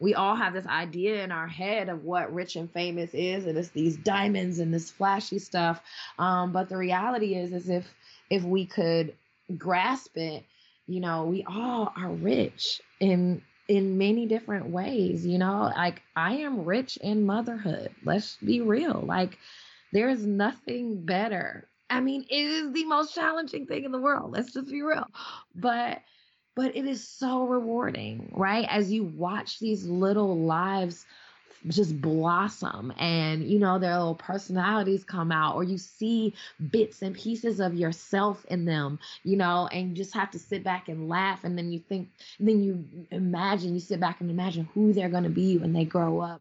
we all have this idea in our head of what rich and famous is, and it's these diamonds and this flashy stuff. Um, but the reality is, is if if we could grasp it, you know, we all are rich in in many different ways. You know, like I am rich in motherhood. Let's be real. Like there's nothing better. I mean, it is the most challenging thing in the world. Let's just be real. But but it is so rewarding, right? As you watch these little lives just blossom and you know their little personalities come out or you see bits and pieces of yourself in them you know and you just have to sit back and laugh and then you think then you imagine you sit back and imagine who they're going to be when they grow up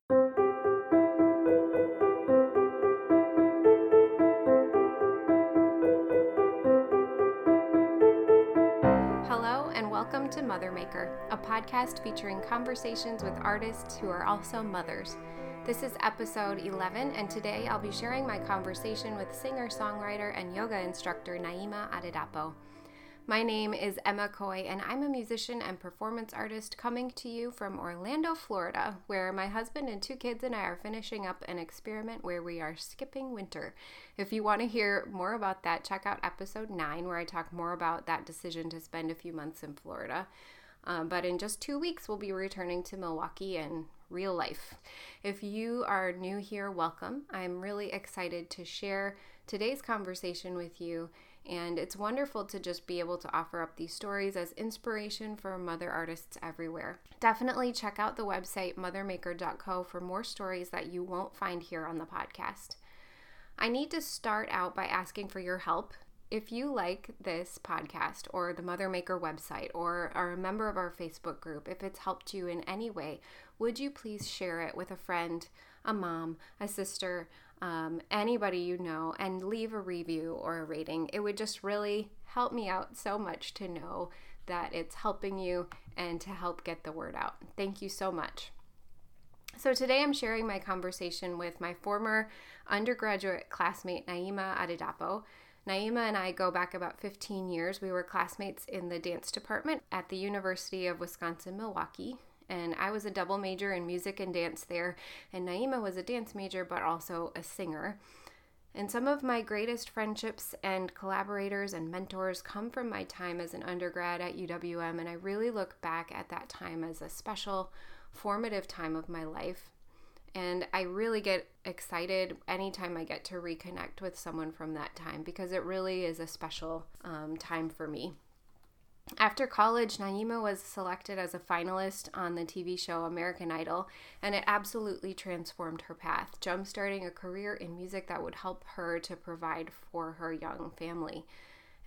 podcast featuring conversations with artists who are also mothers. This is episode 11, and today I'll be sharing my conversation with singer songwriter and yoga instructor Naima Adedapo. My name is Emma Coy, and I'm a musician and performance artist coming to you from Orlando, Florida, where my husband and two kids and I are finishing up an experiment where we are skipping winter. If you want to hear more about that, check out episode 9, where I talk more about that decision to spend a few months in Florida. Um, but in just two weeks, we'll be returning to Milwaukee and real life. If you are new here, welcome. I'm really excited to share today's conversation with you and it's wonderful to just be able to offer up these stories as inspiration for mother artists everywhere. Definitely check out the website mothermaker.co for more stories that you won't find here on the podcast. I need to start out by asking for your help. If you like this podcast or the Mother Maker website or are a member of our Facebook group, if it's helped you in any way, would you please share it with a friend, a mom, a sister, um, anybody you know and leave a review or a rating. It would just really help me out so much to know that it's helping you and to help get the word out. Thank you so much. So, today I'm sharing my conversation with my former undergraduate classmate, Naima Adedapo. Naima and I go back about 15 years. We were classmates in the dance department at the University of Wisconsin Milwaukee and I was a double major in music and dance there, and Naima was a dance major but also a singer. And some of my greatest friendships and collaborators and mentors come from my time as an undergrad at UWM, and I really look back at that time as a special, formative time of my life. And I really get excited anytime I get to reconnect with someone from that time because it really is a special um, time for me. After college, Naima was selected as a finalist on the TV show American Idol, and it absolutely transformed her path, jumpstarting a career in music that would help her to provide for her young family.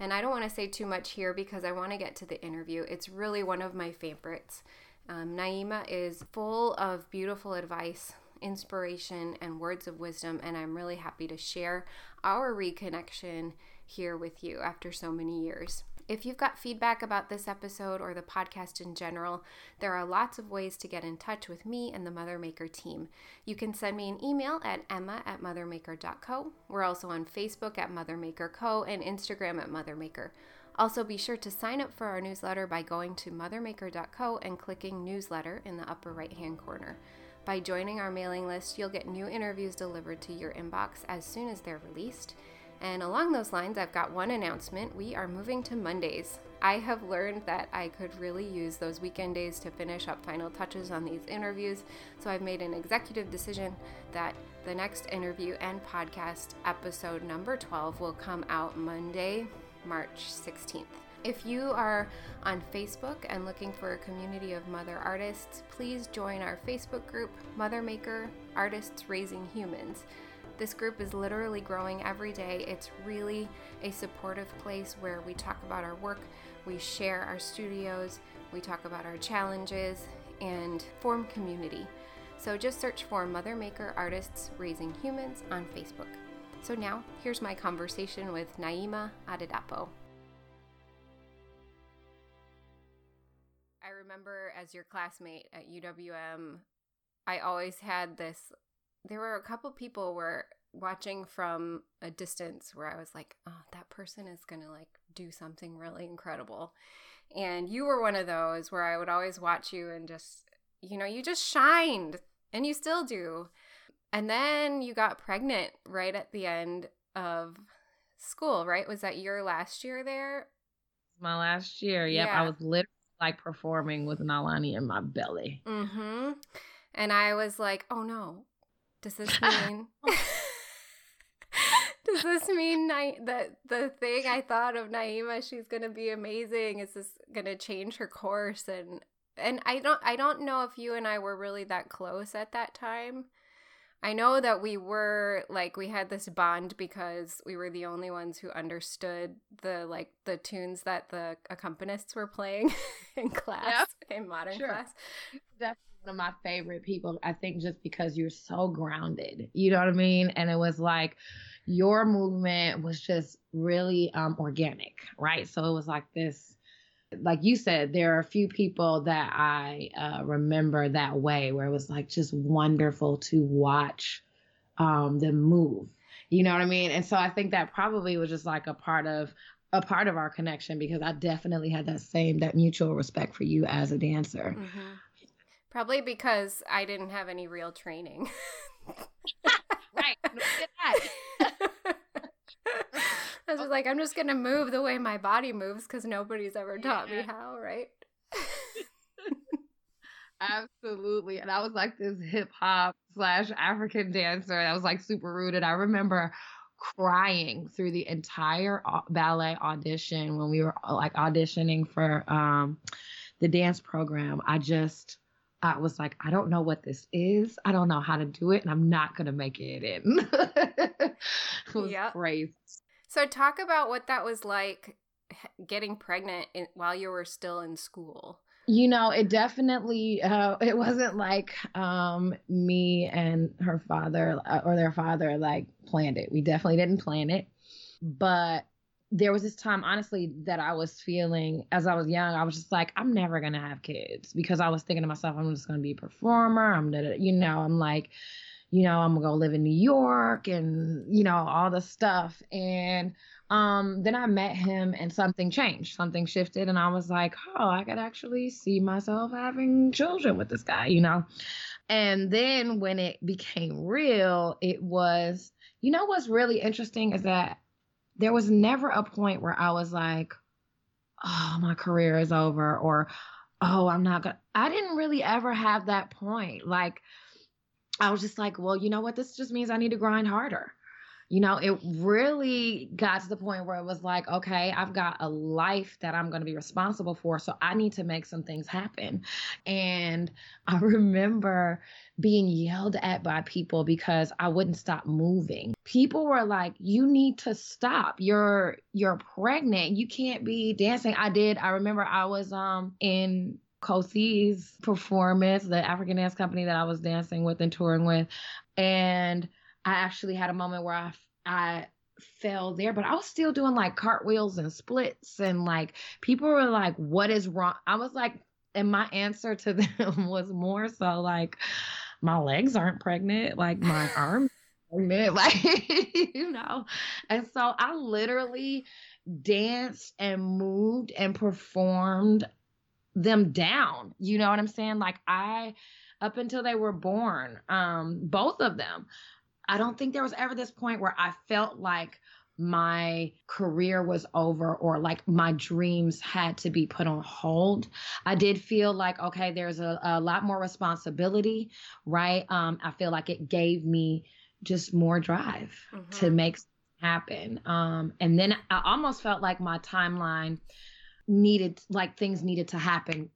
And I don't want to say too much here because I want to get to the interview. It's really one of my favorites. Um, Naima is full of beautiful advice, inspiration, and words of wisdom, and I'm really happy to share our reconnection here with you after so many years. If you've got feedback about this episode or the podcast in general, there are lots of ways to get in touch with me and the Mother Maker team. You can send me an email at emma at mothermaker.co. We're also on Facebook at Mother Maker mothermakerco and Instagram at mothermaker. Also, be sure to sign up for our newsletter by going to mothermaker.co and clicking newsletter in the upper right hand corner. By joining our mailing list, you'll get new interviews delivered to your inbox as soon as they're released. And along those lines, I've got one announcement. We are moving to Mondays. I have learned that I could really use those weekend days to finish up final touches on these interviews. So I've made an executive decision that the next interview and podcast episode number 12 will come out Monday, March 16th. If you are on Facebook and looking for a community of mother artists, please join our Facebook group, Mother Maker Artists Raising Humans. This group is literally growing every day. It's really a supportive place where we talk about our work, we share our studios, we talk about our challenges, and form community. So just search for Mother Maker Artists Raising Humans on Facebook. So now, here's my conversation with Naima Adedapo. Remember as your classmate at UWM, I always had this there were a couple people where watching from a distance where I was like, oh, that person is going to like do something really incredible. And you were one of those where I would always watch you and just you know, you just shined and you still do. And then you got pregnant right at the end of school, right? Was that your last year there? My last year. Yep. Yeah. I was literally like performing with Nalani in my belly. Mm-hmm. And I was like, oh no, does this mean Does this mean Na- that the thing I thought of Naima, she's gonna be amazing, is this gonna change her course? And and I don't I don't know if you and I were really that close at that time. I know that we were like we had this bond because we were the only ones who understood the like the tunes that the accompanists were playing in class yep. in modern sure. class. Definitely one of my favorite people. I think just because you're so grounded, you know what I mean. And it was like your movement was just really um, organic, right? So it was like this like you said, there are a few people that I uh, remember that way where it was like just wonderful to watch um, them move. You know what I mean? And so I think that probably was just like a part of a part of our connection because I definitely had that same that mutual respect for you as a dancer. Mm-hmm. Probably because I didn't have any real training. right. I was like, I'm just gonna move the way my body moves because nobody's ever taught yeah. me how, right? Absolutely. And I was like this hip hop slash African dancer that was like super rooted. I remember crying through the entire ballet audition when we were like auditioning for um, the dance program. I just, I was like, I don't know what this is. I don't know how to do it, and I'm not gonna make it in. it was yep. crazy. So, talk about what that was like getting pregnant in, while you were still in school. You know, it definitely uh, it wasn't like um, me and her father uh, or their father like planned it. We definitely didn't plan it, but there was this time honestly that I was feeling as I was young, I was just like, I'm never gonna have kids because I was thinking to myself, I'm just gonna be a performer. I'm gonna, you know, I'm like, you know, I'm gonna go live in New York and, you know, all the stuff. And um, then I met him and something changed, something shifted, and I was like, oh, I could actually see myself having children with this guy, you know. And then when it became real, it was, you know, what's really interesting is that there was never a point where I was like, oh, my career is over, or oh, I'm not gonna. I didn't really ever have that point. Like, I was just like, well, you know what? This just means I need to grind harder. You know, it really got to the point where it was like, okay, I've got a life that I'm going to be responsible for. So I need to make some things happen. And I remember being yelled at by people because I wouldn't stop moving. People were like, "You need to stop. You're you're pregnant. You can't be dancing." I did. I remember I was um in Ko-Thi's performance, the African dance company that I was dancing with and touring with. And I actually had a moment where I, I fell there, but I was still doing like cartwheels and splits. And like people were like, what is wrong? I was like, and my answer to them was more so like, my legs aren't pregnant, like my arms pregnant, like, you know. And so I literally danced and moved and performed them down. You know what I'm saying? Like I up until they were born, um, both of them, I don't think there was ever this point where I felt like my career was over or like my dreams had to be put on hold. I did feel like, okay, there's a, a lot more responsibility, right? Um, I feel like it gave me just more drive mm-hmm. to make happen. Um, and then I almost felt like my timeline needed like things needed to happen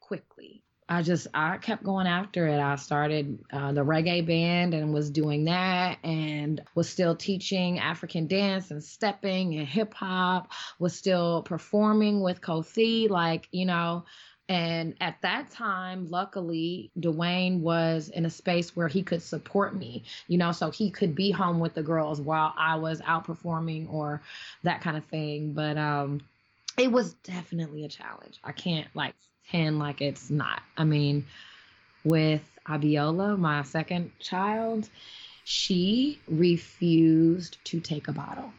quickly. I just I kept going after it. I started uh, the reggae band and was doing that, and was still teaching African dance and stepping and hip hop. Was still performing with Ko-Thi, like you know. And at that time, luckily, Dwayne was in a space where he could support me, you know, so he could be home with the girls while I was out performing or that kind of thing. But um, it was definitely a challenge. I can't like pretend like it's not. I mean, with Abiola, my second child, she refused to take a bottle.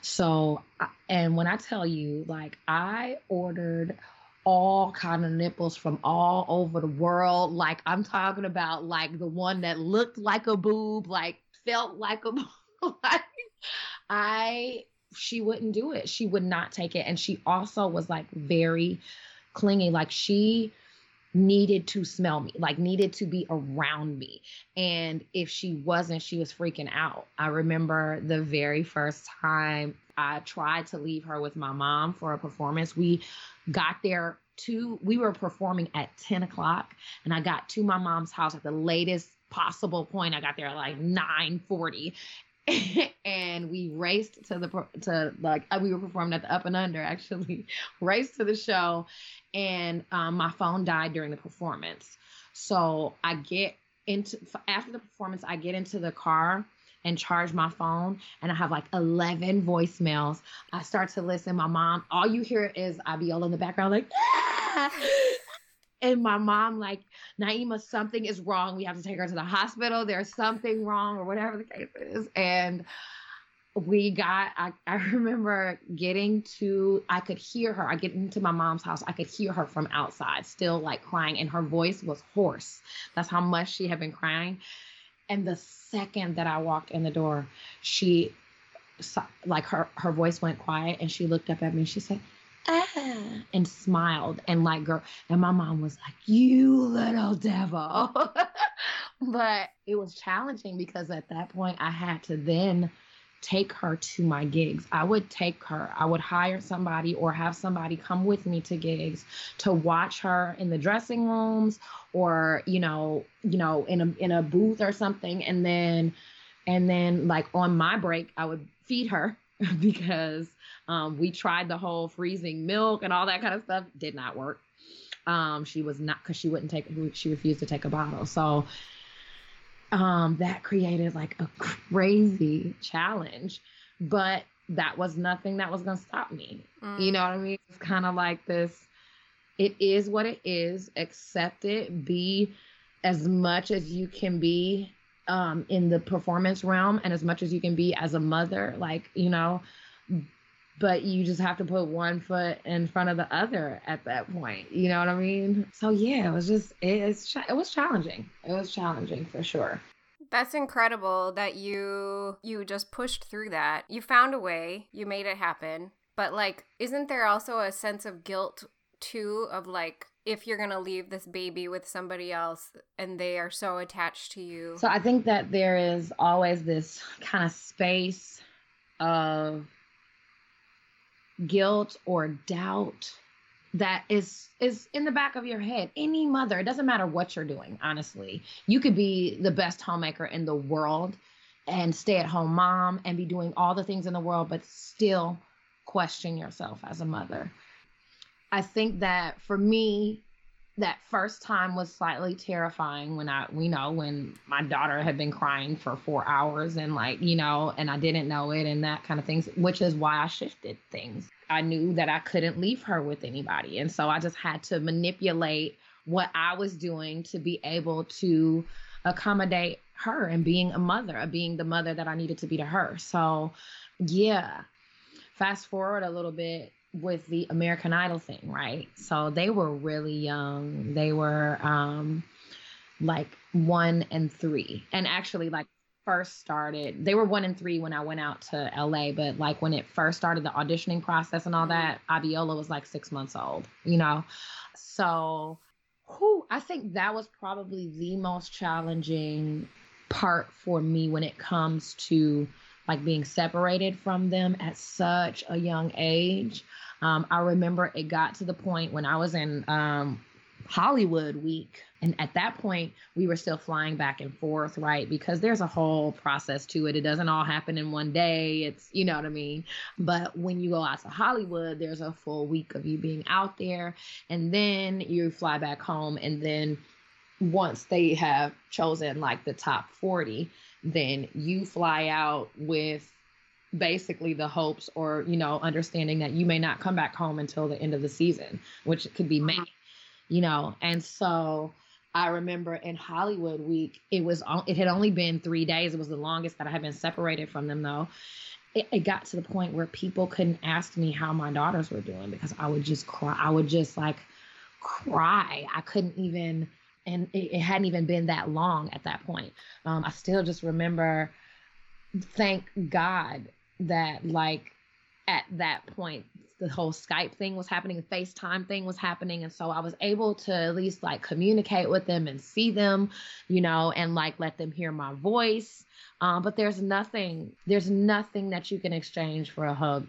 So, and when I tell you, like, I ordered all kind of nipples from all over the world. Like I'm talking about like the one that looked like a boob, like felt like a boob. like, I she wouldn't do it. She would not take it. And she also was like very clingy. Like she needed to smell me, like needed to be around me. And if she wasn't, she was freaking out. I remember the very first time I tried to leave her with my mom for a performance. We got there to, we were performing at 10 o'clock, and I got to my mom's house at the latest possible point. I got there at like 9:40 and we raced to the to like uh, we were performing at the up and under actually raced to the show and um, my phone died during the performance so i get into after the performance i get into the car and charge my phone and i have like 11 voicemails i start to listen my mom all you hear is abiola in the background like ah! and my mom like naima something is wrong. We have to take her to the hospital. There's something wrong or whatever the case is. And we got I, I remember getting to i could hear her. I get into my mom's house. I could hear her from outside still like crying. And her voice was hoarse. That's how much she had been crying. And the second that i walked in the door she like her her voice went quiet and she looked up at me. And she said ah, and smiled and like girl and my mom was like you little devil. But it was challenging because at that point i had to then take her to my gigs. I would take her i would hire somebody or have somebody come with me to gigs to watch her in the dressing rooms or you know you know in a in a booth or something. And then and then like on my break i would feed her because um, we tried the whole freezing milk and all that kind of stuff. Did not work. Um, she was not because she wouldn't take. She refused to take a bottle. So um, that created like a crazy challenge. But that was nothing that was gonna stop me. Mm. You know what I mean? It's kind of like this. It is what it is. Accept it. Be as much as you can be um, in the performance realm, and as much as you can be as a mother. Like you know, but you just have to put one foot in front of the other at that point. You know what I mean? So yeah, it was just it's it was challenging. It was challenging for sure. That's incredible that you you just pushed through that. You found a way. You made it happen. But like isn't there also a sense of guilt too of like if you're going to leave this baby with somebody else and they are so attached to you? So I think that there is always this kind of space of guilt or doubt that is is in the back of your head. Any mother it doesn't matter what you're doing honestly. You could be the best homemaker in the world and stay at home mom and be doing all the things in the world but still question yourself as a mother i think that for me that first time was slightly terrifying when I, we know, when my daughter had been crying for four hours and like, you know, and I didn't know it and that kind of things, which is why I shifted things. I knew that I couldn't leave her with anybody. And so I just had to manipulate what I was doing to be able to accommodate her and being a mother, being the mother that I needed to be to her. So, yeah. Fast forward a little bit, with the American Idol thing, right? So they were really young. They were um like 1 and 3. And actually like first started, they were 1 and 3 when I went out to LA, but like when it first started the auditioning process and all mm-hmm. that, Abiola was like 6 months old, you know. So who I think that was probably the most challenging part for me when it comes to like being separated from them at such a young age. Um, I remember it got to the point when I was in um, Hollywood week. And at that point, we were still flying back and forth, right? Because there's a whole process to it. It doesn't all happen in one day. It's, you know what I mean? But when you go out to Hollywood, there's a full week of you being out there. And then you fly back home. And then once they have chosen like the top 40, then you fly out with basically the hopes or you know understanding that you may not come back home until the end of the season which could be may you know and so i remember in hollywood week it was it had only been three days it was the longest that i had been separated from them though it, it got to the point where people couldn't ask me how my daughters were doing because I would just cry. I would just like cry. I couldn't even, and it, it hadn't even been that long at that point. Um, I still just remember, thank God that like at that point the whole Skype thing was happening, the FaceTime thing was happening. And so I was able to at least like communicate with them and see them, you know, and like let them hear my voice. Um, but there's nothing, there's nothing that you can exchange for a hug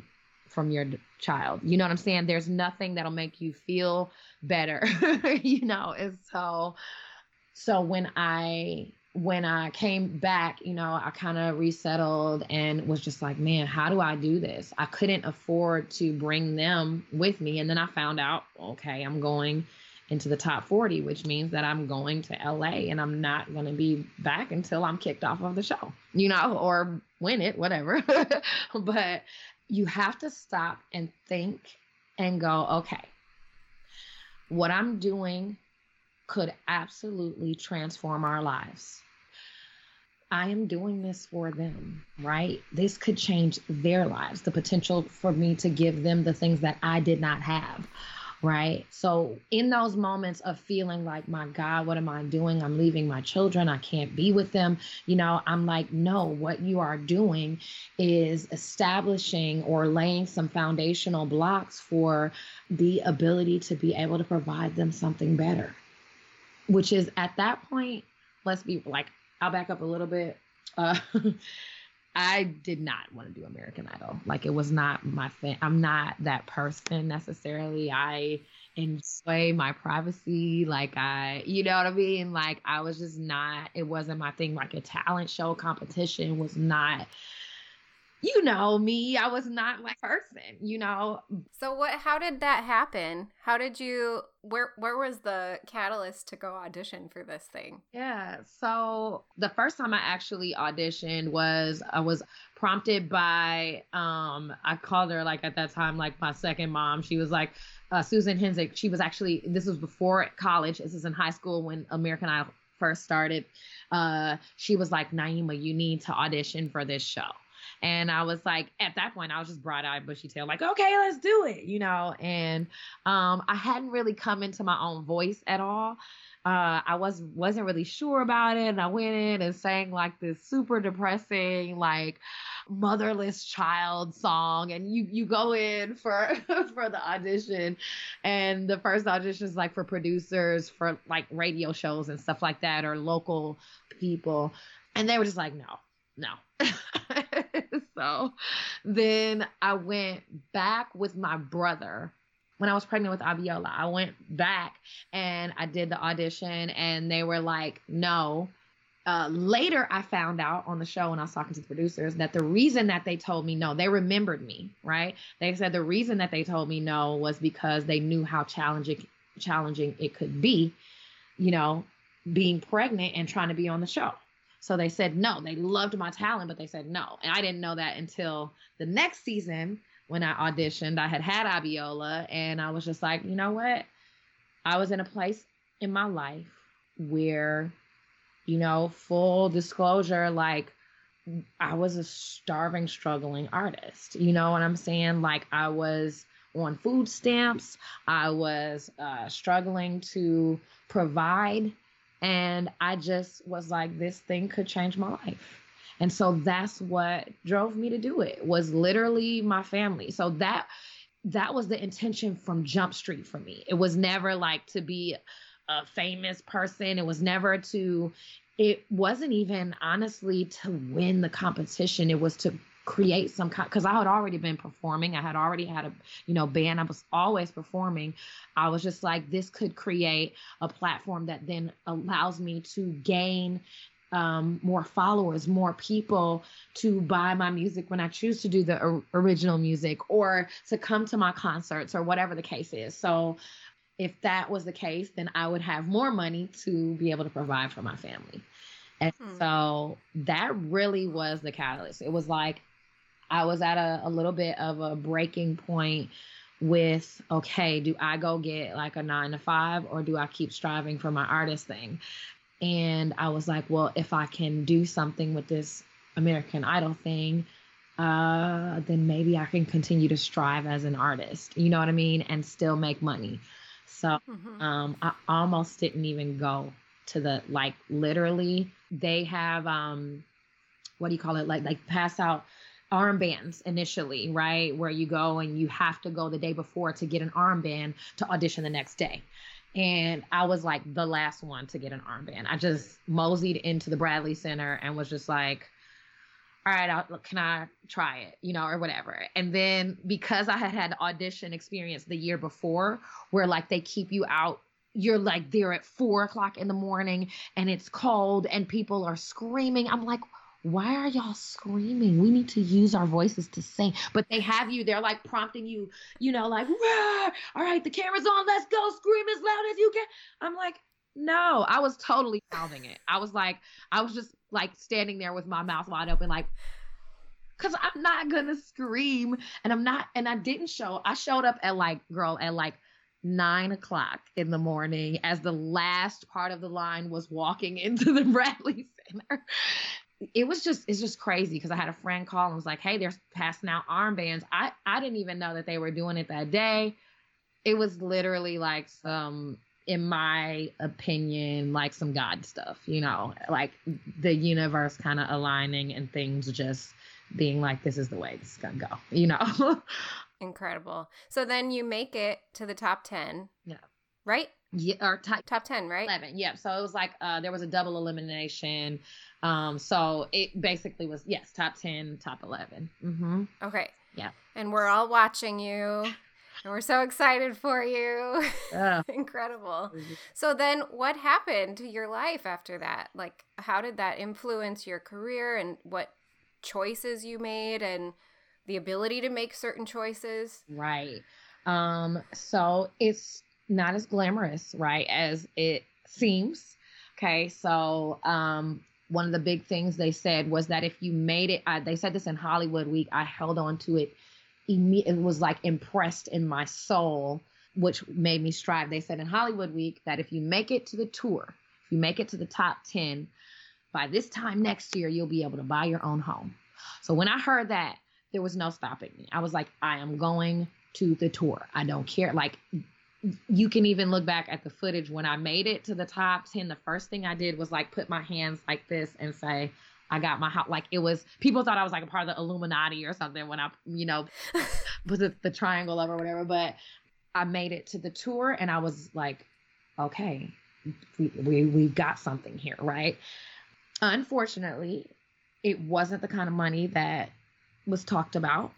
from your child. You know what I'm saying? There's nothing that'll make you feel better, you know. And so, so when I when I came back, you know, I kind of resettled and was just like, man, how do I do this? I couldn't afford to bring them with me. And then I found out, okay, I'm going into the top 40, which means that I'm going to LA and I'm not going to be back until I'm kicked off of the show, you know, or win it, whatever. but you have to stop and think and go, okay, what I'm doing could absolutely transform our lives. I am doing this for them, right? This could change their lives, the potential for me to give them the things that I did not have, right? So, in those moments of feeling like, my God, what am I doing? I'm leaving my children. I can't be with them. You know, I'm like, no, what you are doing is establishing or laying some foundational blocks for the ability to be able to provide them something better which is at that point, let's be like, I'll back up a little bit. Uh, I did not want to do American Idol. Like it was not my thing. I'm not that person necessarily. I enjoy my privacy. Like I, you know what I mean? Like I was just not, it wasn't my thing. Like a talent show competition was not you know me i was not like person you know? So what how did that happen? How did you where where was the catalyst to go audition for this thing? Yeah so the first time i actually auditioned was i was prompted by um i called her like at that time like my second mom. She was like uh, susan hensick. She was actually this was before college. This is in high school when american idol first started. Uh she was like naima you need to audition for this show and I was like, at that point, I was just bright eyed, bushy tail, like, okay, let's do it, you know. And um, I hadn't really come into my own voice at all. Uh, I was wasn't really sure about it, and I went in and sang like this super depressing, like motherless child song and you you go in for for the audition and the first audition is like for producers for like radio shows and stuff like that or local people and they were just like no no so then I went back with my brother when I was pregnant with Abiola. I went back and I did the audition, and they were like, no. Uh, later, I found out on the show when I was talking to the producers that the reason that they told me no, they remembered me, right? They said the reason that they told me no was because they knew how challenging challenging it could be, you know, being pregnant and trying to be on the show. So they said no. They loved my talent, but they said no. And I didn't know that until the next season when I auditioned. I had had Abiola, and I was just like, you know what? I was in a place in my life where, you know, full disclosure, like I was a starving, struggling artist. You know what I'm saying? Like I was on food stamps. I was uh, struggling to provide and I just was like, this thing could change my life. And so that's what drove me to do it was literally my family. So that that was the intention from Jump Street for me. It was never like to be a famous person. It was never to it wasn't even honestly to win the competition. It was to create some kind because I had already been performing. I had already had a you know band. I was always performing. I was just like this could create a platform that then allows me to gain um, more followers, more people to buy my music when I choose to do the or- original music or to come to my concerts or whatever the case is. So if that was the case, then I would have more money to be able to provide for my family. And hmm. so that really was the catalyst. It was like I was at a, a little bit of a breaking point with okay, do I go get like a nine to five or do I keep striving for my artist thing? And I was like, well, if I can do something with this American Idol thing, uh, then maybe I can continue to strive as an artist. You know what I mean? And still make money. So mm-hmm. um, I almost didn't even go to the like literally they have um what do you call it like like pass out armbands initially, right? Where you go and you have to go the day before to get an armband to audition the next day. And I was like the last one to get an armband. I just moseyed into the Bradley Center and was just like, all right, I'll, can I try it, you know, or whatever. And then because I had had audition experience the year before, where like they keep you out, you're like there at four o'clock in the morning and it's cold and people are screaming. I'm like, why are y'all screaming? We need to use our voices to sing. But they have you, they're like prompting you, you know, like, all right, the camera's on, let's go, scream as loud as you can. I'm like, no, I was totally mouthing it. I was like, I was just like standing there with my mouth wide open, like, because I'm not gonna scream. And I'm not, and I didn't show, I showed up at like, girl, at like nine o'clock in the morning as the last part of the line was walking into the Bradley Center it was just it's just crazy because I had a friend call and was like, "Hey, they're passing out armbands." I I didn't even know that they were doing it that day. It was literally like some in my opinion like some god stuff, you know, like the universe kind of aligning and things just being like this is the way this is to go, you know. Incredible. So then you make it to the top 10. Yeah. Right? Yeah, or top top ten, right? Eleven. Yeah. So it was like uh, there was a double elimination. Um, so it basically was yes, top ten, top 11 mm-hmm. Okay. Yeah. And we're all watching you. And we're so excited for you. Yeah. Incredible. So then what happened to your life after that? Like how did that influence your career and what choices you made and the ability to make certain choices? Right. Um so it's not as glamorous, right, as it seems. Okay, so um, one of the big things they said was that if you made it, I, they said this in Hollywood Week. I held on to it. It was like impressed in my soul, which made me strive. They said in Hollywood Week that if you make it to the tour, if you make it to the top 10, by this time next year, you'll be able to buy your own home. So when I heard that, there was no stopping me. I was like, I am going to the tour. I don't care. Like you can even look back at the footage when I made it to the top 10. The first thing I did was like put my hands like this and say, I got my hot. Like it was, people thought I was like a part of the Illuminati or something when I, you know, put the, the triangle up or whatever. But I made it to the tour and I was like, okay, we, we, we got something here, right? Unfortunately, it wasn't the kind of money that was talked about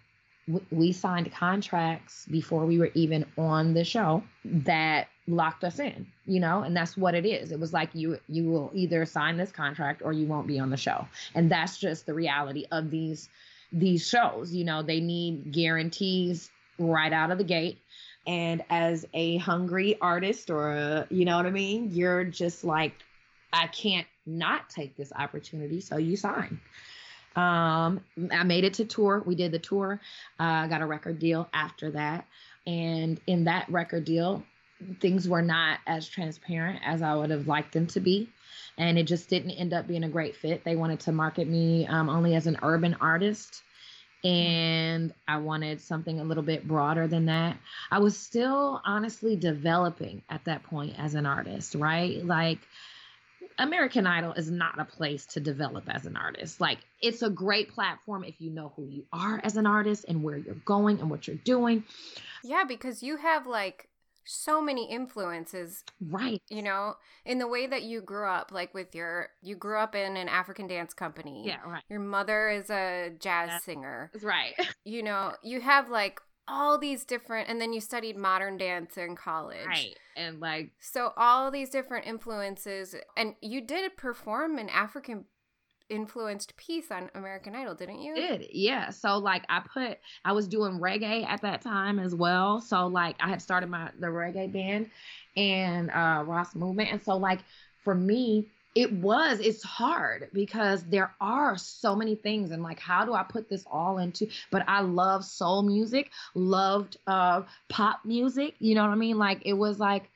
we signed contracts before we were even on the show that locked us in you know and that's what it is. It was like you you will either sign this contract or you won't be on the show. And that's just the reality of these these shows you know they need guarantees right out of the gate. And as a hungry artist or a, you know what i mean? You're just like i can't not take this opportunity so you sign um, I made it to tour. We did the tour. I uh, got a record deal after that. And in that record deal, things were not as transparent as I would have liked them to be. And it just didn't end up being a great fit. They wanted to market me um, only as an urban artist. And I wanted something a little bit broader than that. I was still honestly developing at that point as an artist, right? Like, American Idol is not a place to develop as an artist. Like it's a great platform if you know who you are as an artist and where you're going and what you're doing. Yeah, because you have like so many influences. Right. You know, in the way that you grew up, like with your, you grew up in an African dance company. Yeah, right. Your mother is a jazz That's singer. Right. You know, you have like all these different and then you studied modern dance in college right and like so all these different influences and you did perform an african influenced piece on American Idol, didn't you? Did yeah. So like I put I was doing reggae at that time as well. So like I had started my the reggae band and uh Ross movement. And so like for me, it was it's hard because there are so many things and like how do i put this all into but i love soul music loved uh pop music you know what i mean like it was like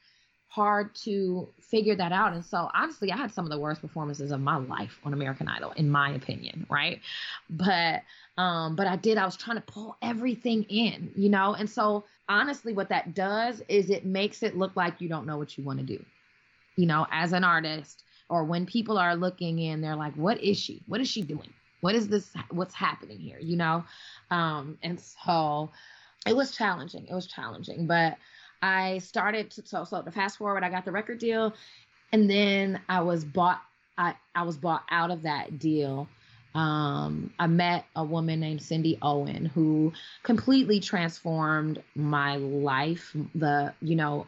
hard to figure that out. And so honestly, I had some of the worst performances of my life on American Idol, in my opinion, right? But um, but I did, I was trying to pull everything in, you know? And so honestly, what that does is it makes it look like you don't know what you want to do. You know, as an artist, or when people are looking in, they're like, what is she? What is she doing? What is this? What's happening here? You know? Um, and so it was challenging. It was challenging, but I started to so so to fast forward, I got the record deal, and then I was bought. I I was bought out of that deal. Um, I met a woman named Cindy Owen who completely transformed my life. The you know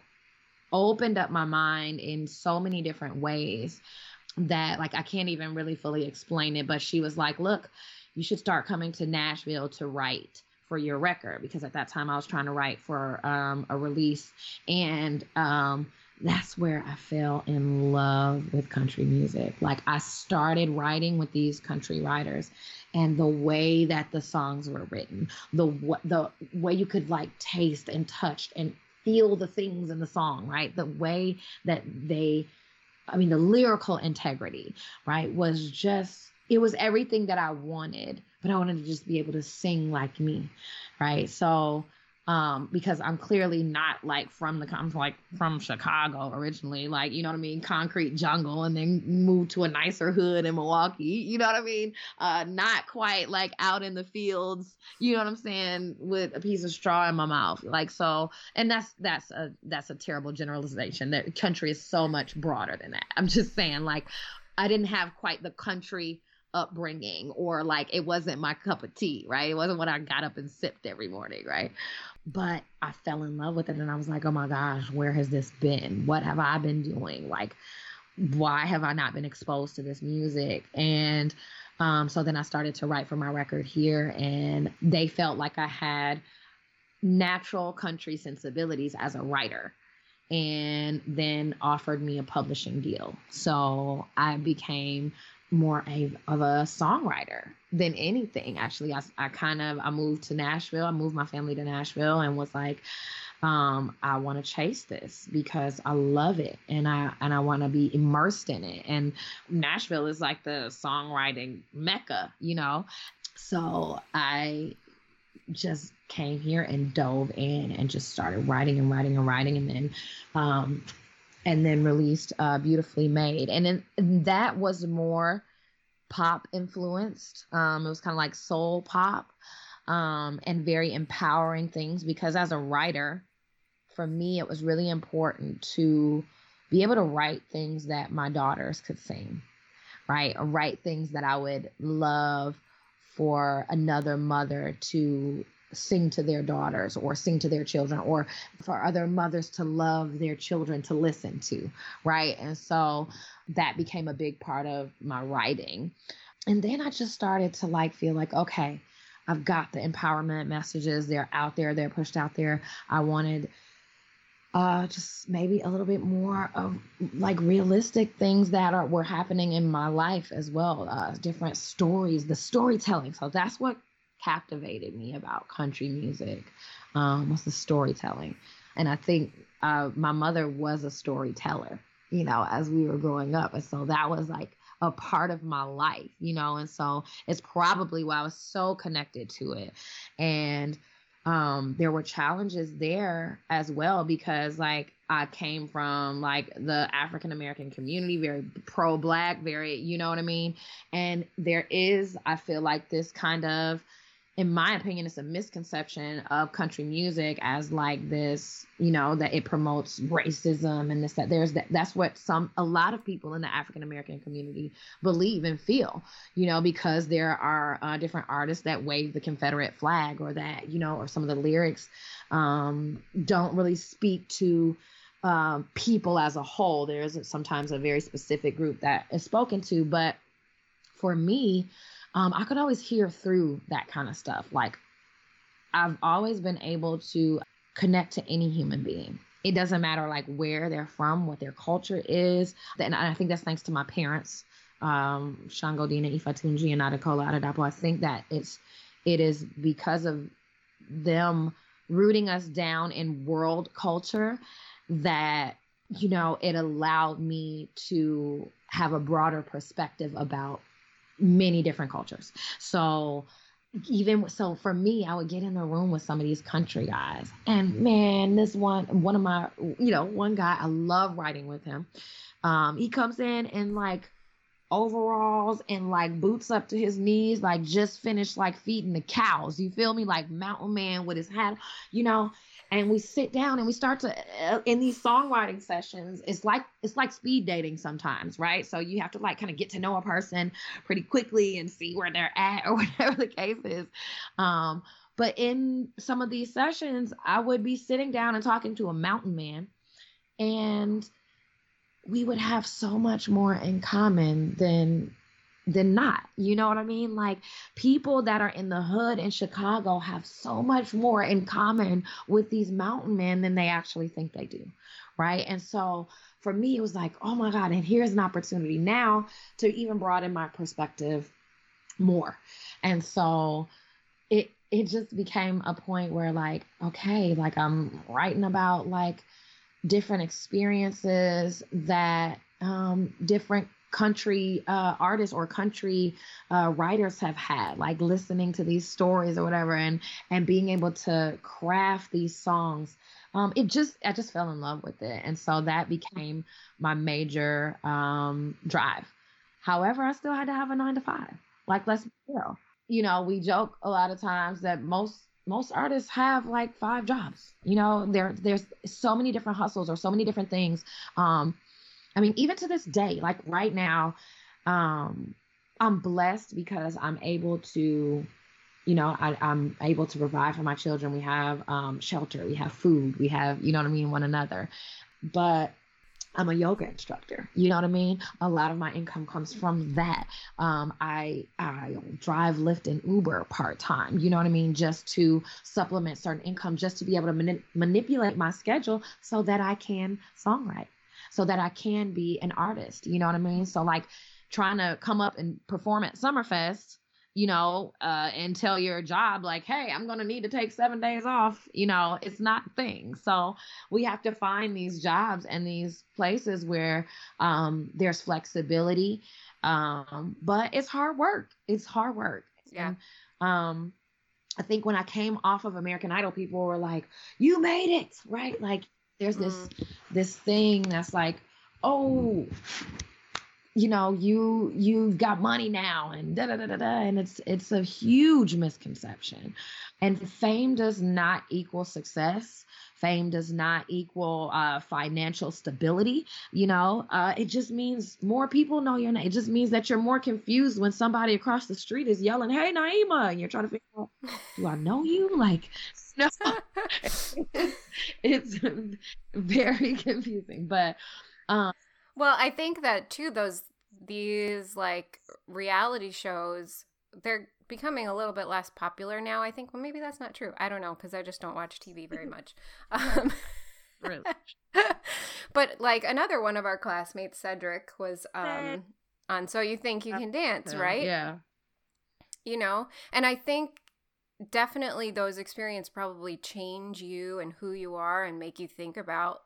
opened up my mind in so many different ways that like I can't even really fully explain it. But she was like, "Look, you should start coming to Nashville to write." for your record because at that time I was trying to write for um, a release and um, that's where I fell in love with country music. Like I started writing with these country writers and the way that the songs were written, the the way you could like taste and touch and feel the things in the song, right? The way that they I mean the lyrical integrity, right, was just it was everything that I wanted but I wanted to just be able to sing like me, right? So, um, because I'm clearly not like from the I'm like from Chicago originally, like you know what I mean, concrete jungle, and then moved to a nicer hood in Milwaukee, you know what I mean? Uh, not quite like out in the fields, you know what I'm saying, with a piece of straw in my mouth, like so. And that's that's a that's a terrible generalization. That country is so much broader than that. I'm just saying, like, I didn't have quite the country upbringing or like it wasn't my cup of tea, right? It wasn't what I got up and sipped every morning, right? But I fell in love with it and I was like, oh my gosh, where has this been? What have I been doing? Like, why have I not been exposed to this music? And um, so then I started to write for my record here, and they felt like I had natural country sensibilities as a writer and then offered me a publishing deal. So I became more a, of a songwriter than anything. Actually I, I kind of i moved to nashville. I moved my family to nashville and was like um, i want to chase this because i love it and i and i want to be immersed in it. And nashville is like the songwriting mecca you know? So i just came here and dove in and just started writing and writing and writing. And then um, and then released uh, Beautifully Made. And, then, that was more pop influenced. Um, it was kind of like soul pop um, and very empowering things because as a writer, for me, it was really important to be able to write things that my daughters could sing, right? Or write things that I would love for another mother to sing to their daughters or sing to their children or for other mothers to love their children to listen to right and so that became a big part of my writing and then i just started to like feel like okay i've got the empowerment messages they're out there they're pushed out there i wanted uh, just maybe a little bit more of like realistic things that are were happening in my life as well. Uh, different stories, the storytelling. So that's what captivated me about country music um, was the storytelling. And I think uh, my mother was a storyteller, you know, as we were growing up. And so that was like a part of my life, you know, and so it's probably why I was so connected to it. And um, there were challenges there as well because like I came from like the African American community, very pro black, very, you know what I mean? And there is, I feel like this kind of in my opinion, it's a misconception of country music as like this, you know, that it promotes racism and this, that there's that. That's what some, a lot of people in the African American community believe and feel, you know, because there are uh, different artists that wave the Confederate flag or that, you know, or some of the lyrics um, don't really speak to um, people as a whole. There's sometimes a very specific group that is spoken to, but for me, um, I could always hear through that kind of stuff. Like, I've always been able to connect to any human being. It doesn't matter like where they're from, what their culture is. And I think that's thanks to my parents, um, Shango Dina Ifatunji and Adekola Adedapo. I think that it's it is because of them rooting us down in world culture that you know, it allowed me to have a broader perspective about many different cultures. So even so for me, I would get in the room with some of these country guys. And man, this one one of my you know, one guy I love writing with him. Um, he comes in and like overalls and like boots up to his knees, like just finished like feeding the cows. You feel me? Like mountain man with his hat, you know. And we sit down and we start to uh, in these songwriting sessions. It's like it's like speed dating sometimes, right? So you have to like kind of get to know a person pretty quickly and see where they're at or whatever the case is. Um, but in some of these sessions, I would be sitting down and talking to a mountain man, and we would have so much more in common than than not. You know what I mean? Like people that are in the hood in Chicago have so much more in common with these mountain men than they actually think they do. Right. And so for me, it was like, oh my God, and here's an opportunity now to even broaden my perspective more. And so it it just became a point where like, okay, like I'm writing about like different experiences that um, different country uh, artists or country uh, writers have had like listening to these stories or whatever and and being able to craft these songs. Um, it just i just fell in love with it. And so that became my major um, drive. However i still had to have a nine to five. Like let's be real. You know we joke a lot of times that most most artists have like five jobs. You know, there there's so many different hustles or so many different things. Um, I mean, even to this day, like right now, um, I'm blessed because I'm able to, you know, I, am able to provide for my children. We have um, shelter, we have food, we have, you know what I mean, one another. But I'm a yoga instructor. You know what I mean? A lot of my income comes from that. Um, I I drive Lyft and Uber part time. You know what I mean? Just to supplement certain income, just to be able to mani- manipulate my schedule so that I can songwrite, so that I can be an artist. You know what I mean? So like trying to come up and perform at Summerfest you know, uh, and tell your job, like, hey, I'm to need to take seven days off, you know, it's not thing. So we have to find these jobs and these places where um, there's flexibility. Um, but it's hard work. It's hard work. Yeah. And, um, I think when I came off of American Idol, people were like, you made it, right? Like, there's this mm. this thing that's like, oh, you know you you've got money now and da da da da da and it's it's a huge misconception. And fame does not equal success. Fame does not equal uh, financial stability you know? Uh, it just means more people know your name it just means that you're more confused when somebody across the street is yelling hey naima and you're trying to figure out do i know you? Like no it's very confusing but um well, I think that too those these like reality shows they're becoming a little bit less popular now. I think well maybe that's not true. I don't know because I just don't watch TV very much. Um, really. but like another one of our classmates, Cedric, was um on So You Think You Can Dance, right? Yeah. You know, and I think definitely those experiences probably change you and who you are and make you think about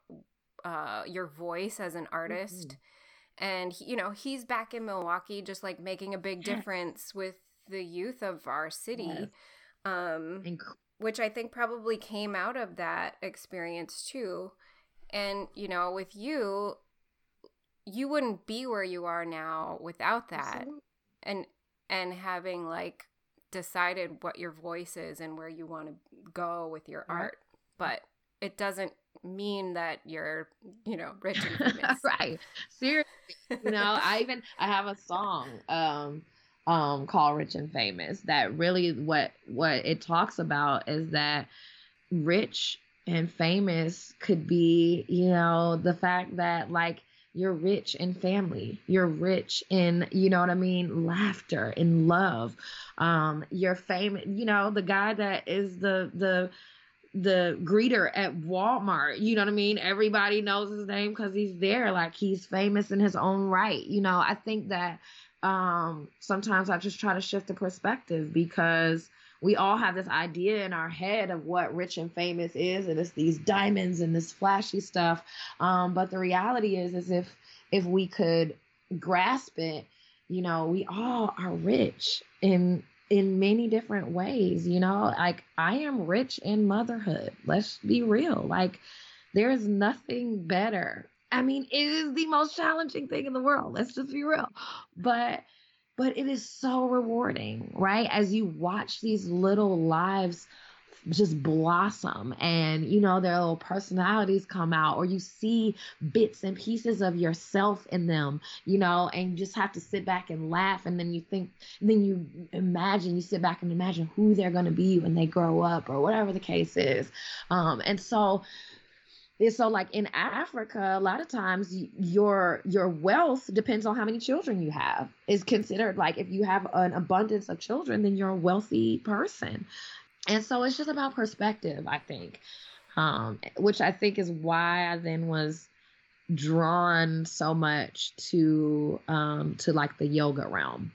uh, your voice as an artist. Mm-hmm. And you know, he's back in Milwaukee, just like making a big difference with the youth of our city. Yes. Um, Inc- which I think probably came out of that experience too. And you know, with you, you wouldn't be where you are now without that. Absolutely. And and having like decided what your voice is and where you want to go with your right. art. But it doesn't mean that you're, you know, rich and famous. right. Seriously. You know, I even I have a song um um called Rich and Famous that really what what it talks about is that rich and famous could be, you know, the fact that like you're rich in family you're rich in you know what i mean laughter in love um you're famous you know the guy that is the the the greeter at Walmart. You know what I mean? Everybody knows his name because he's there. Like he's famous in his own right. You know, I think that um, sometimes I just try to shift the perspective because we all have this idea in our head of what rich and famous is, and it's these diamonds and this flashy stuff. Um, but the reality is, is if if we could grasp it, you know, we all are rich in in many different ways. You know, like I am rich in motherhood. Let's be real. Like there is nothing better. I mean, it is the most challenging thing in the world. Let's just be real. But but it is so rewarding, right? As you watch these little lives just blossom and you know their little personalities come out or you see bits and pieces of yourself in them you know and you just have to sit back and laugh and then you think then you imagine you sit back and imagine who they're going to be when they grow up or whatever the case is um and so so like in Africa, a lot of times your your wealth depends on how many children you have. Is considered like if you have an abundance of children, then you're a wealthy person. And so it's just about perspective, I think. Um, which I think is why I then was drawn so much to um to like the yoga realm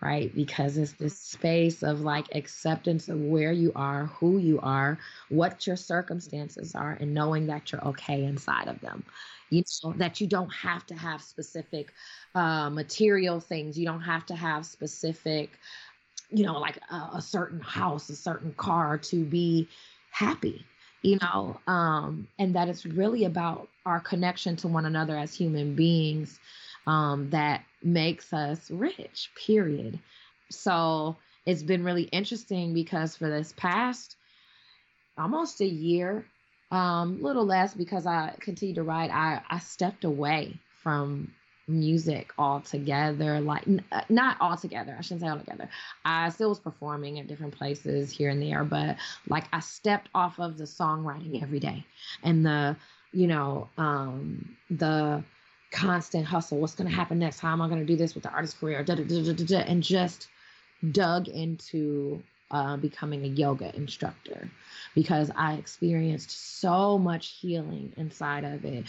right? Because it's this space of like acceptance of where you are, who you are, what your circumstances are, and knowing that you're okay inside of them. You know, that you don't have to have specific uh, material things, you don't have to have specific, you know, like a, a certain house, a certain car to be happy you know um and that it's really about our connection to one another as human beings um, that makes us rich, period. So it's been really interesting because for this past almost a year, um, little less because I continued to write, I, I stepped away from music altogether like n- uh, not altogether i shouldn't say altogether i still was performing at different places here and there but like i stepped off of the songwriting every day and the you know um the constant hustle. What's going to happen next? How am I going to do this with the artist career? Da, da, da, and just dug into uh, becoming a yoga instructor because I experienced so much healing inside of it.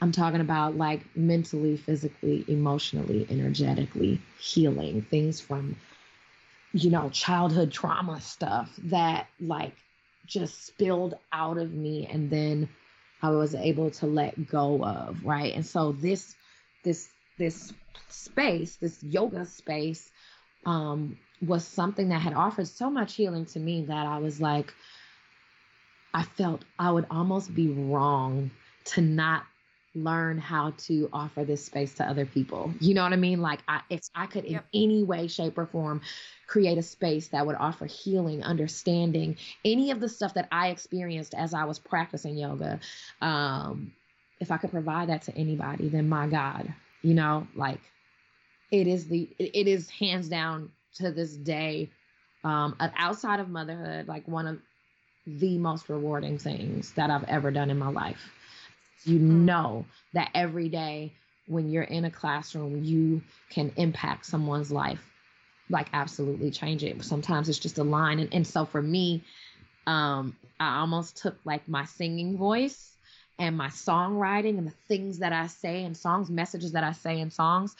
I'm talking about like mentally, physically, emotionally, energetically healing things from, you know, childhood trauma stuff that like just spilled out of me and then I was able to let go of, right? And so this this this space, this yoga space um was something that had offered so much healing to me that I was like I felt I would almost be wrong to not learn how to offer this space to other people. You know what I mean? Like I if I could in yep. any way shape or form create a space that would offer healing, understanding, any of the stuff that I experienced as I was practicing yoga. Um if I could provide that to anybody, then my God, you know, like it is the it is hands down to this day um outside of motherhood like one of the most rewarding things that I've ever done in my life you mm. know that every day when you're in a classroom, you can impact someone's life, like absolutely change it. Sometimes it's just a line. And, and so for me, um, I almost took like my singing voice and my songwriting and the things that I say in songs, messages that I say in songs,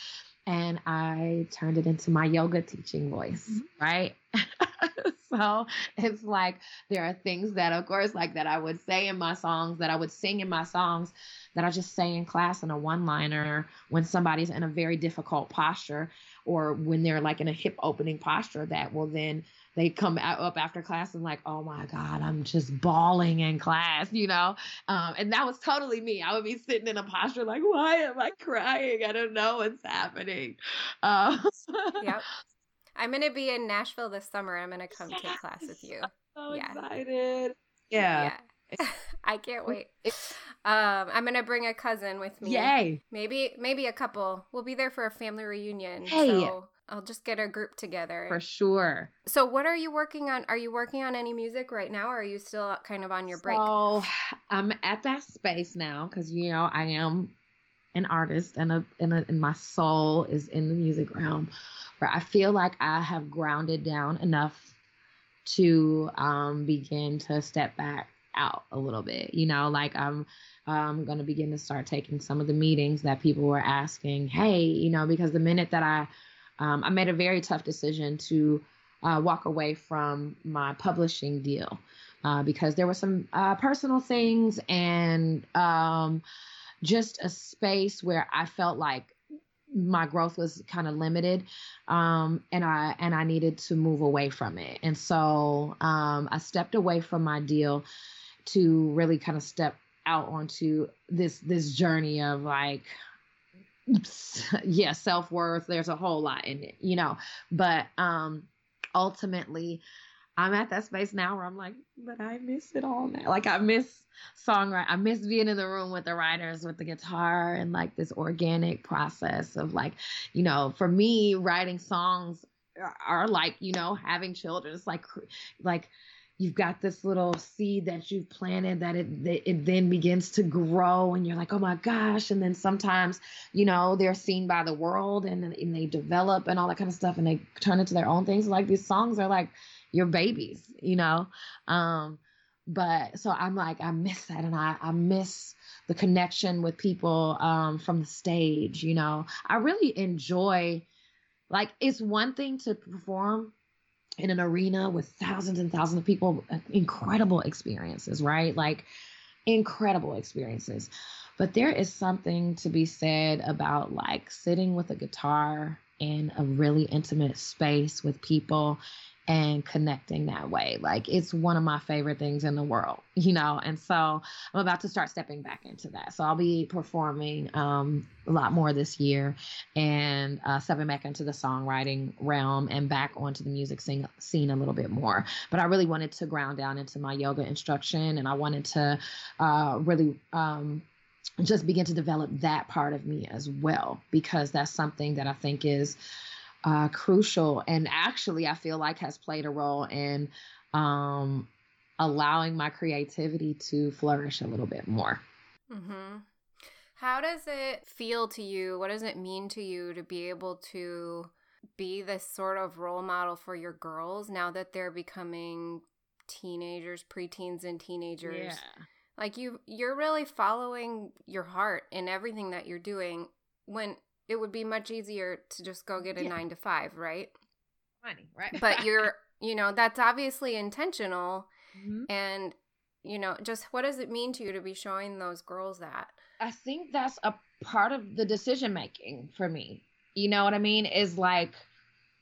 and I turned it into my yoga teaching voice, mm-hmm. right? so it's like there are things that, of course, like that I would say in my songs, that I would sing in my songs, that I just say in class in a one liner when somebody's in a very difficult posture or when they're like in a hip opening posture that will then they come out, up after class and like, oh my God, I'm just bawling in class, you know? Um, and that was totally me. I would be sitting in a posture like, why am I crying? I don't know what's happening. Uh, yep. I'm going to be in Nashville this summer. I'm going to come yes. take class with you. So yeah. excited. Yeah. yeah. I can't wait. Um, I'm gonna bring a cousin with me. Yay! Maybe maybe a couple. We'll be there for a family reunion. Hey. So I'll just get a group together. For sure. So what are you working on? Are you working on any music right now or are you still kind of on your break? So I'm at that space now because you know I am an artist and a, and a and my soul is in the music realm where I feel like I have grounded down enough to um, begin to step back out a little bit. You know, like I'm I'm going to begin to start taking some of the meetings that people were asking, hey, you know, because the minute that I um, I made a very tough decision to uh, walk away from my publishing deal uh, because there were some uh, personal things and um, just a space where I felt like my growth was kind of limited um, and i and i needed to move away from it. And so um, i stepped away from my deal to really kind of step out onto this this journey of like yeah self-worth. There's a whole lot in it you know? But um ultimately i'm at that space now where i'm like but i miss it all now. Like i miss songwriting i miss being in the room with the writers with the guitar and like this organic process of like you know for me writing songs are like you know having children. It's like like you've got this little seed that you've planted that it it then begins to grow and you're like oh my gosh. And then sometimes you know they're seen by the world and, and they develop and all that kind of stuff and they turn into their own things. Like these songs are like your babies you know um but so i'm like i miss that and i i miss the connection with people um from the stage you know i really enjoy like it's one thing to perform in an arena with thousands and thousands of people, incredible experiences, right? Like incredible experiences. But there is something to be said about like sitting with a guitar in a really intimate space with people and connecting that way. Like it's one of my favorite things in the world, you know. And so I'm about to start stepping back into that. So I'll be performing um, a lot more this year and uh, stepping back into the songwriting realm and back onto the music scene, scene a little bit more. But I really wanted to ground down into my yoga instruction and I wanted to uh, really. Um, just begin to develop that part of me as well because that's something that I think is uh, crucial and actually I feel like has played a role in um, allowing my creativity to flourish a little bit more. Mm-hmm. How does it feel to you? What does it mean to you to be able to be this sort of role model for your girls now that they're becoming teenagers, preteens, and teenagers? Yeah. Like you, you're really following your heart in everything that you're doing. When it would be much easier to just go get a yeah. nine to five, right? Money, right? but you're, you know, that's obviously intentional. Mm-hmm. And, you know, just what does it mean to you to be showing those girls that? I think that's a part of the decision making for me. You know what I mean? Is like,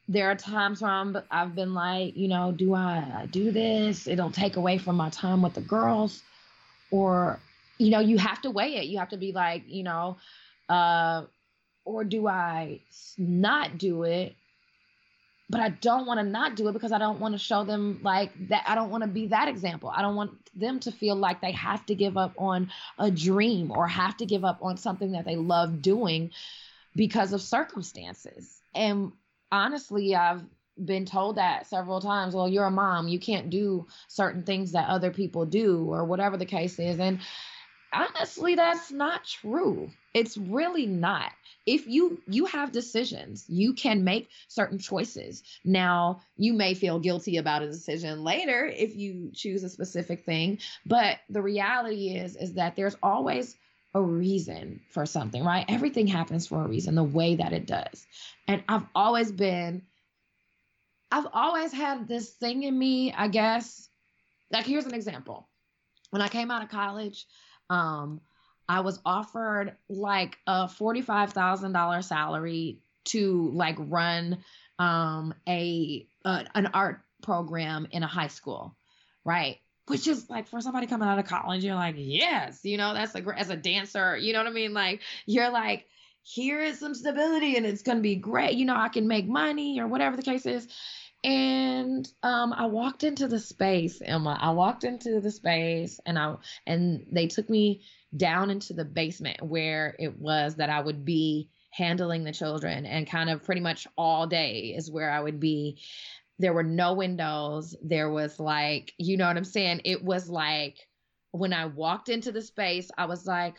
there are times where I'm, I've been like, you know, do I do this? It'll take away from my time with the girls. Or, you know, you have to weigh it. You have to be like, you know, uh, or do I not do it? But I don't want to not do it because I don't want to show them like that. I don't want to be that example. I don't want them to feel like they have to give up on a dream or have to give up on something that they love doing because of circumstances. And honestly, I've been told that several times. Well, you're a mom. You can't do certain things that other people do, or whatever the case is. And honestly, that's not true. It's really not. If you you have decisions you can make certain choices. Now you may feel guilty about a decision later if you choose a specific thing but the reality is is that there's always a reason for something right? Everything happens for a reason the way that it does. And i've always been i've always had this thing in me i guess. Like here's an example. When i came out of college um I was offered like a $45,000 salary to like run um a, a an art program in a high school, right? Which is like for somebody coming out of college, you're like, yes, you know, that's like as a dancer, you know what I mean? Like you're like, here is some stability and it's gonna be great. You know, I can make money or whatever the case is. And um, I walked into the space, Emma. I walked into the space and I and they took me down into the basement where it was that I would be handling the children and kind of pretty much all day is where I would be. There were no windows. There was like, you know what I'm saying? It was like when I walked into the space, I was like,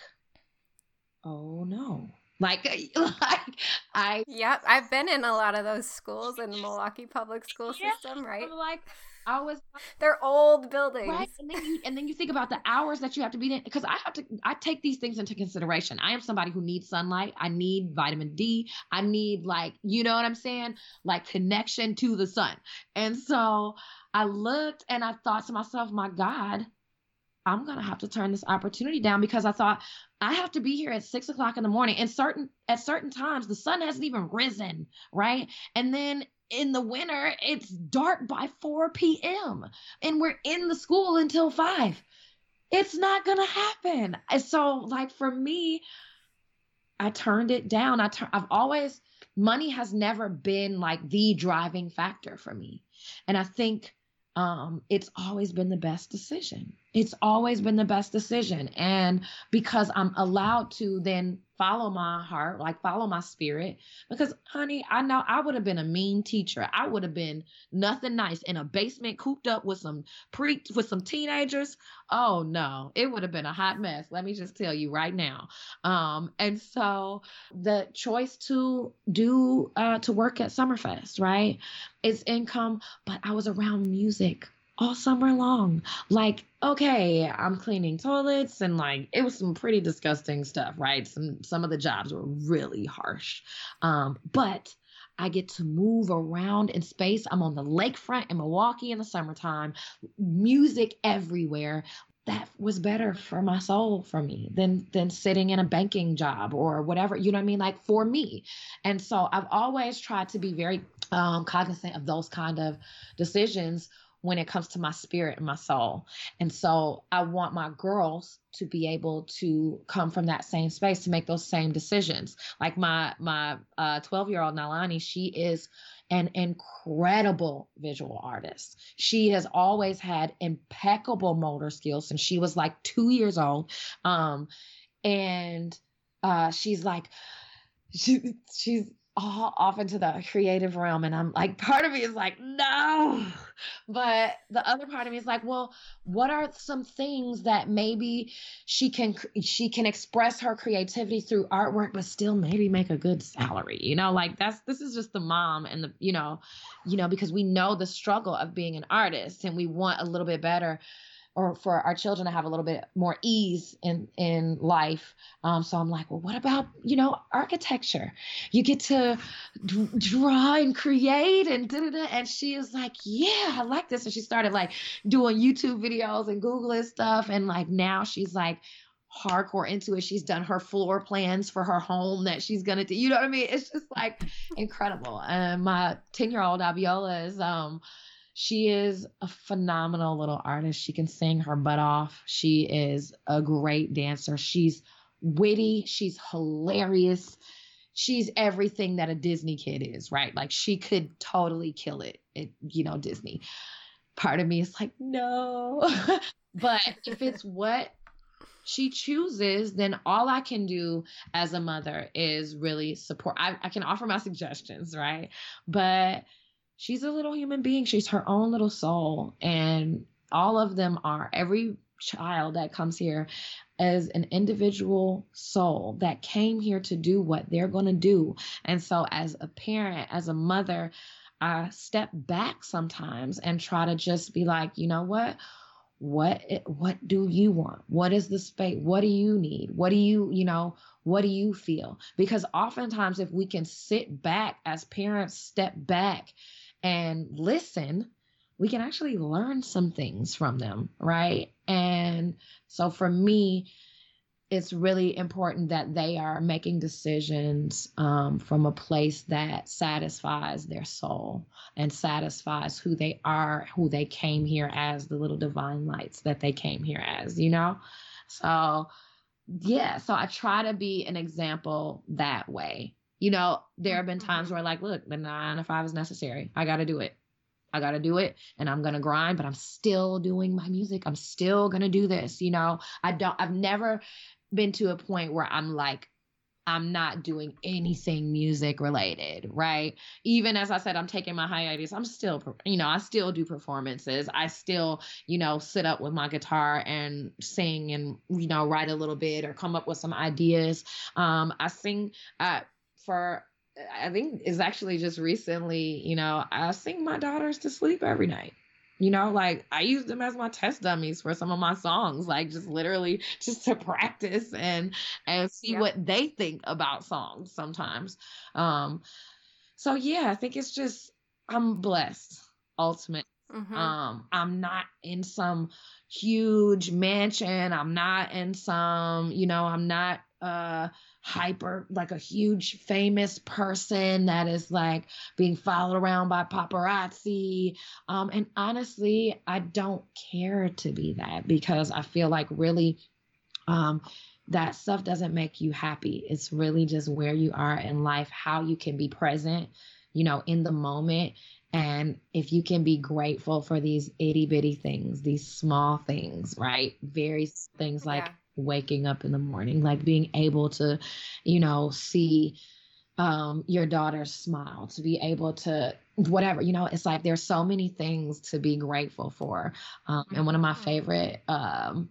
oh no, Like, like I. Yep, I've been in a lot of those schools in the Milwaukee public school yeah, system, right? I'm like, I was. They're old buildings, right? And then you and then you think about the hours that you have to be in because I have to. I take these things into consideration. I am somebody who needs sunlight. I need vitamin D. I need like you know what I'm saying, like connection to the sun. And so I looked and I thought to myself, my God, I'm gonna have to turn this opportunity down because I thought I have to be here at six o'clock in the morning. And certain at certain times the sun hasn't even risen, right? And then in the winter it's dark by 4 p.m. and we're in the school until five. It's not gonna happen. And so, like for me, I turned it down. I tur- I've always money has never been like the driving factor for me, and I think um, it's always been the best decision. It's always been the best decision. And because I'm allowed to then follow my heart, like follow my spirit. Because, honey, I know I would have been a mean teacher. I would have been nothing nice in a basement cooped up with some pre with some teenagers. Oh no, it would have been a hot mess. Let me just tell you right now. Um, and so the choice to do uh to work at Summerfest, right? It's income, but I was around music all summer long. Like, okay, I'm cleaning toilets and like it was some pretty disgusting stuff, right? Some some of the jobs were really harsh. Um, but I get to move around in space. I'm on the lakefront in Milwaukee in the summertime, music everywhere. That was better for my soul for me than than sitting in a banking job or whatever, you know what I mean? Like for me. And so I've always tried to be very um, cognizant of those kind of decisions when it comes to my spirit and my soul. And so I want my girls to be able to come from that same space to make those same decisions. Like my my uh 12 year old Nalani, she is an incredible visual artist. She has always had impeccable motor skills since she was like two years old. Um, and uh, she's like, she, she's all off into the creative realm. And i'm like part of me is like no. But the other part of me is like well what are some things that maybe she can she can express her creativity through artwork but still maybe make a good salary? You know like that's this is just the mom and the you know you know because we know the struggle of being an artist and we want a little bit better or for our children to have a little bit more ease in in life. Um, so I'm like, well, what about you know architecture? You get to d- draw and create and da da da. And she is like, yeah, I like this. And she started like doing YouTube videos and Googling stuff. And like now she's like hardcore into it. She's done her floor plans for her home that she's gonna do. You know what I mean? It's just like incredible. And my 10 year old Abiola is um she is a phenomenal little artist. She can sing her butt off. She is a great dancer. She's witty. She's hilarious. She's everything that a Disney kid is, right? Like she could totally kill it at, you know, Disney. Part of me is like, no. but if it's what she chooses, then all I can do as a mother is really support. I, I can offer my suggestions, right? But she's a little human being. She's her own little soul. And all of them are. Every child that comes here as an individual soul that came here to do what they're going to do. And so, as a parent, as a mother, I step back sometimes and try to just be like, you know what? What what do you want? What is the space? What do you need? What do you, you know, what do you feel? Because oftentimes if we can sit back as parents, step back and listen, we can actually learn some things from them, right? And so for me, it's really important that they are making decisions um, from a place that satisfies their soul and satisfies who they are, who they came here as, the little divine lights that they came here as, you know? So, yeah, so I try to be an example that way you know, there have been times mm-hmm. where like, look, the nine to five is necessary. I got to do it. I got to do it and I'm going to grind, but I'm still doing my music. I'm still going to do this. You know, I don't, I've never been to a point where I'm like, I'm not doing anything music related, right? Even as I said, I'm taking my hiatus. I'm still, you know, I still do performances. I still, you know, sit up with my guitar and sing and, you know, write a little bit or come up with some ideas. Um, I sing uh, for, I think is actually just recently, you know, I sing my daughters to sleep every night. You know, like I use them as my test dummies for some of my songs, like just literally just to practice and and see yeah. what they think about songs sometimes. Um so yeah, I think it's just I'm blessed ultimately. Mm-hmm. Um I'm not in some huge mansion. I'm not in some, you know, I'm not uh hyper like a huge famous person that is like being followed around by paparazzi. Um and honestly i don't care to be that because i feel like really um that stuff doesn't make you happy. It's really just where you are in life how you can be present you know in the moment. And if you can be grateful for these itty bitty things, these small things, right? Very things like yeah waking up in the morning, like being able to, you know, see um, your daughter's smile, to be able to whatever, you know, it's like there's so many things to be grateful for. Um, and one of my mm-hmm. favorite um,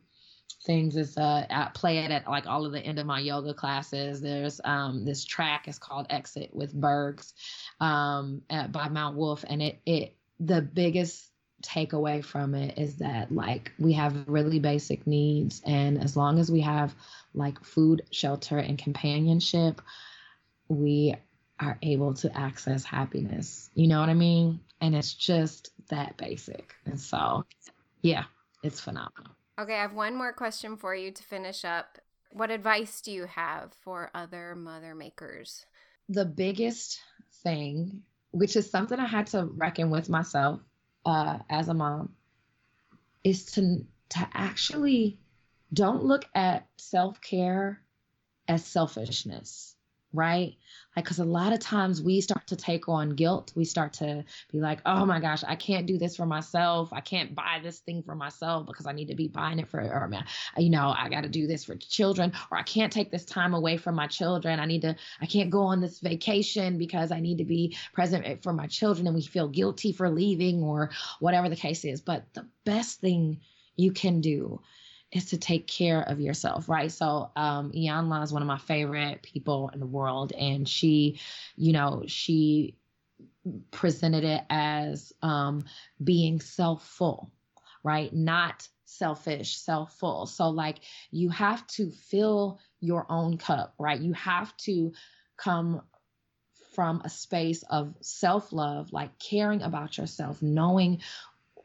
things is uh, I play it at like all of the end of my yoga classes. There's um, this track is called Exit with Bergs um, at, by Mount Wolf, and it it the biggest take away from it is that like we have really basic needs and as long as we have like food shelter and companionship we are able to access happiness. You know what i mean? And it's just that basic. And so yeah it's phenomenal. Okay i have one more question for you to finish up. What advice do you have for other mother makers? The biggest thing which is something i had to reckon with myself uh, as a mom is to to actually don't look at self care as selfishness right? Like, because a lot of times we start to take on guilt. We start to be like, oh my gosh, I can't do this for myself. I can't buy this thing for myself because I need to be buying it for, or, you know, I got to do this for children, or I can't take this time away from my children. I need to, I can't go on this vacation because I need to be present eh, for my children. And we feel guilty for leaving or whatever the case is. But the best thing you can do is to take care of yourself, right? So, um, Iyanla is one of my favorite people in the world, and she, you know, she presented it as um, being self full, right? Not selfish, self full. So, like, you have to fill your own cup, right? You have to come from a space of self love, like caring about yourself, knowing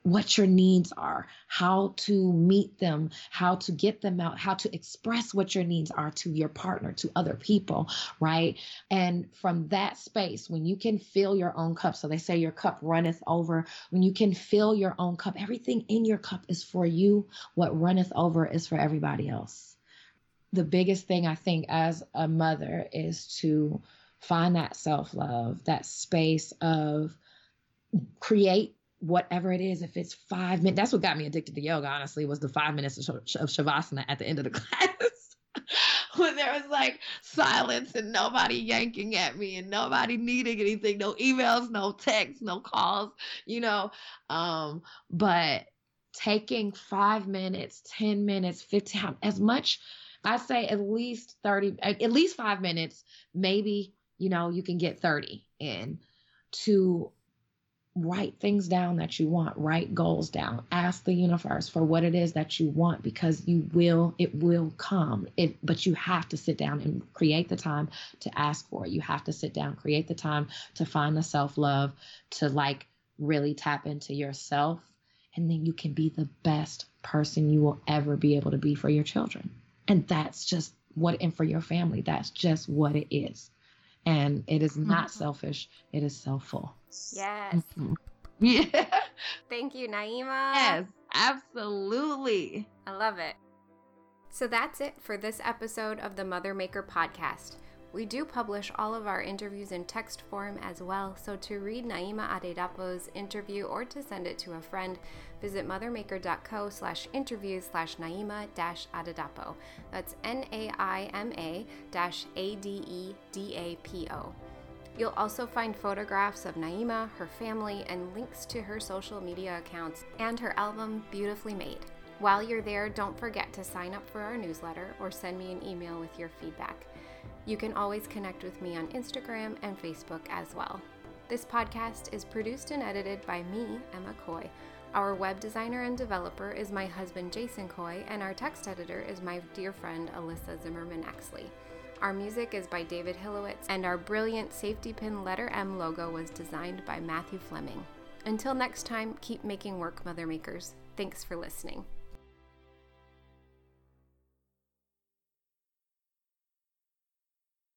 what your needs are, how to meet them, how to get them out, how to express what your needs are to your partner, to other people, right? And from that space, when you can fill your own cup, so they say your cup runneth over, when you can fill your own cup, everything in your cup is for you. What runneth over is for everybody else. The biggest thing I think as a mother is to find that self love, that space of create whatever it is, if it's five minutes, that's what got me addicted to yoga, honestly, was the five minutes of, of Shavasana at the end of the class. when there was like silence and nobody yanking at me and nobody needing anything, no emails, no texts, no calls, you know. Um, but taking five minutes, 10 minutes, 15, as much, I say at least 30, at least five minutes, maybe, you know, you can get 30 in to write things down that you want write goals down ask the universe for what it is that you want because you will it will come. It but you have to sit down and create the time to ask for it. You have to sit down create the time to find the self-love to like really tap into yourself and then you can be the best person you will ever be able to be for your children. And that's just what and for your family that's just what it is. And it is not mm-hmm. selfish it is selfful yes mm-hmm. yeah thank you naima yes absolutely i love it so that's it for this episode of the mother maker podcast We do publish all of our interviews in text form as well, so to read Naima Adedapo's interview or to send it to a friend, visit mothermaker.co slash interviews slash Naima dash Adedapo. That's N A I M A dash A D E D A P O. You'll also find photographs of Naima, her family, and links to her social media accounts and her album Beautifully Made. While you're there, don't forget to sign up for our newsletter or send me an email with your feedback. You can always connect with me on Instagram and Facebook as well. This podcast is produced and edited by me, Emma Coy. Our web designer and developer is my husband, Jason Coy, and our text editor is my dear friend, Alyssa Zimmerman Exley. Our music is by David Hilowitz, and our brilliant safety pin letter M logo was designed by Matthew Fleming. Until next time, keep making work, Mother Makers. Thanks for listening.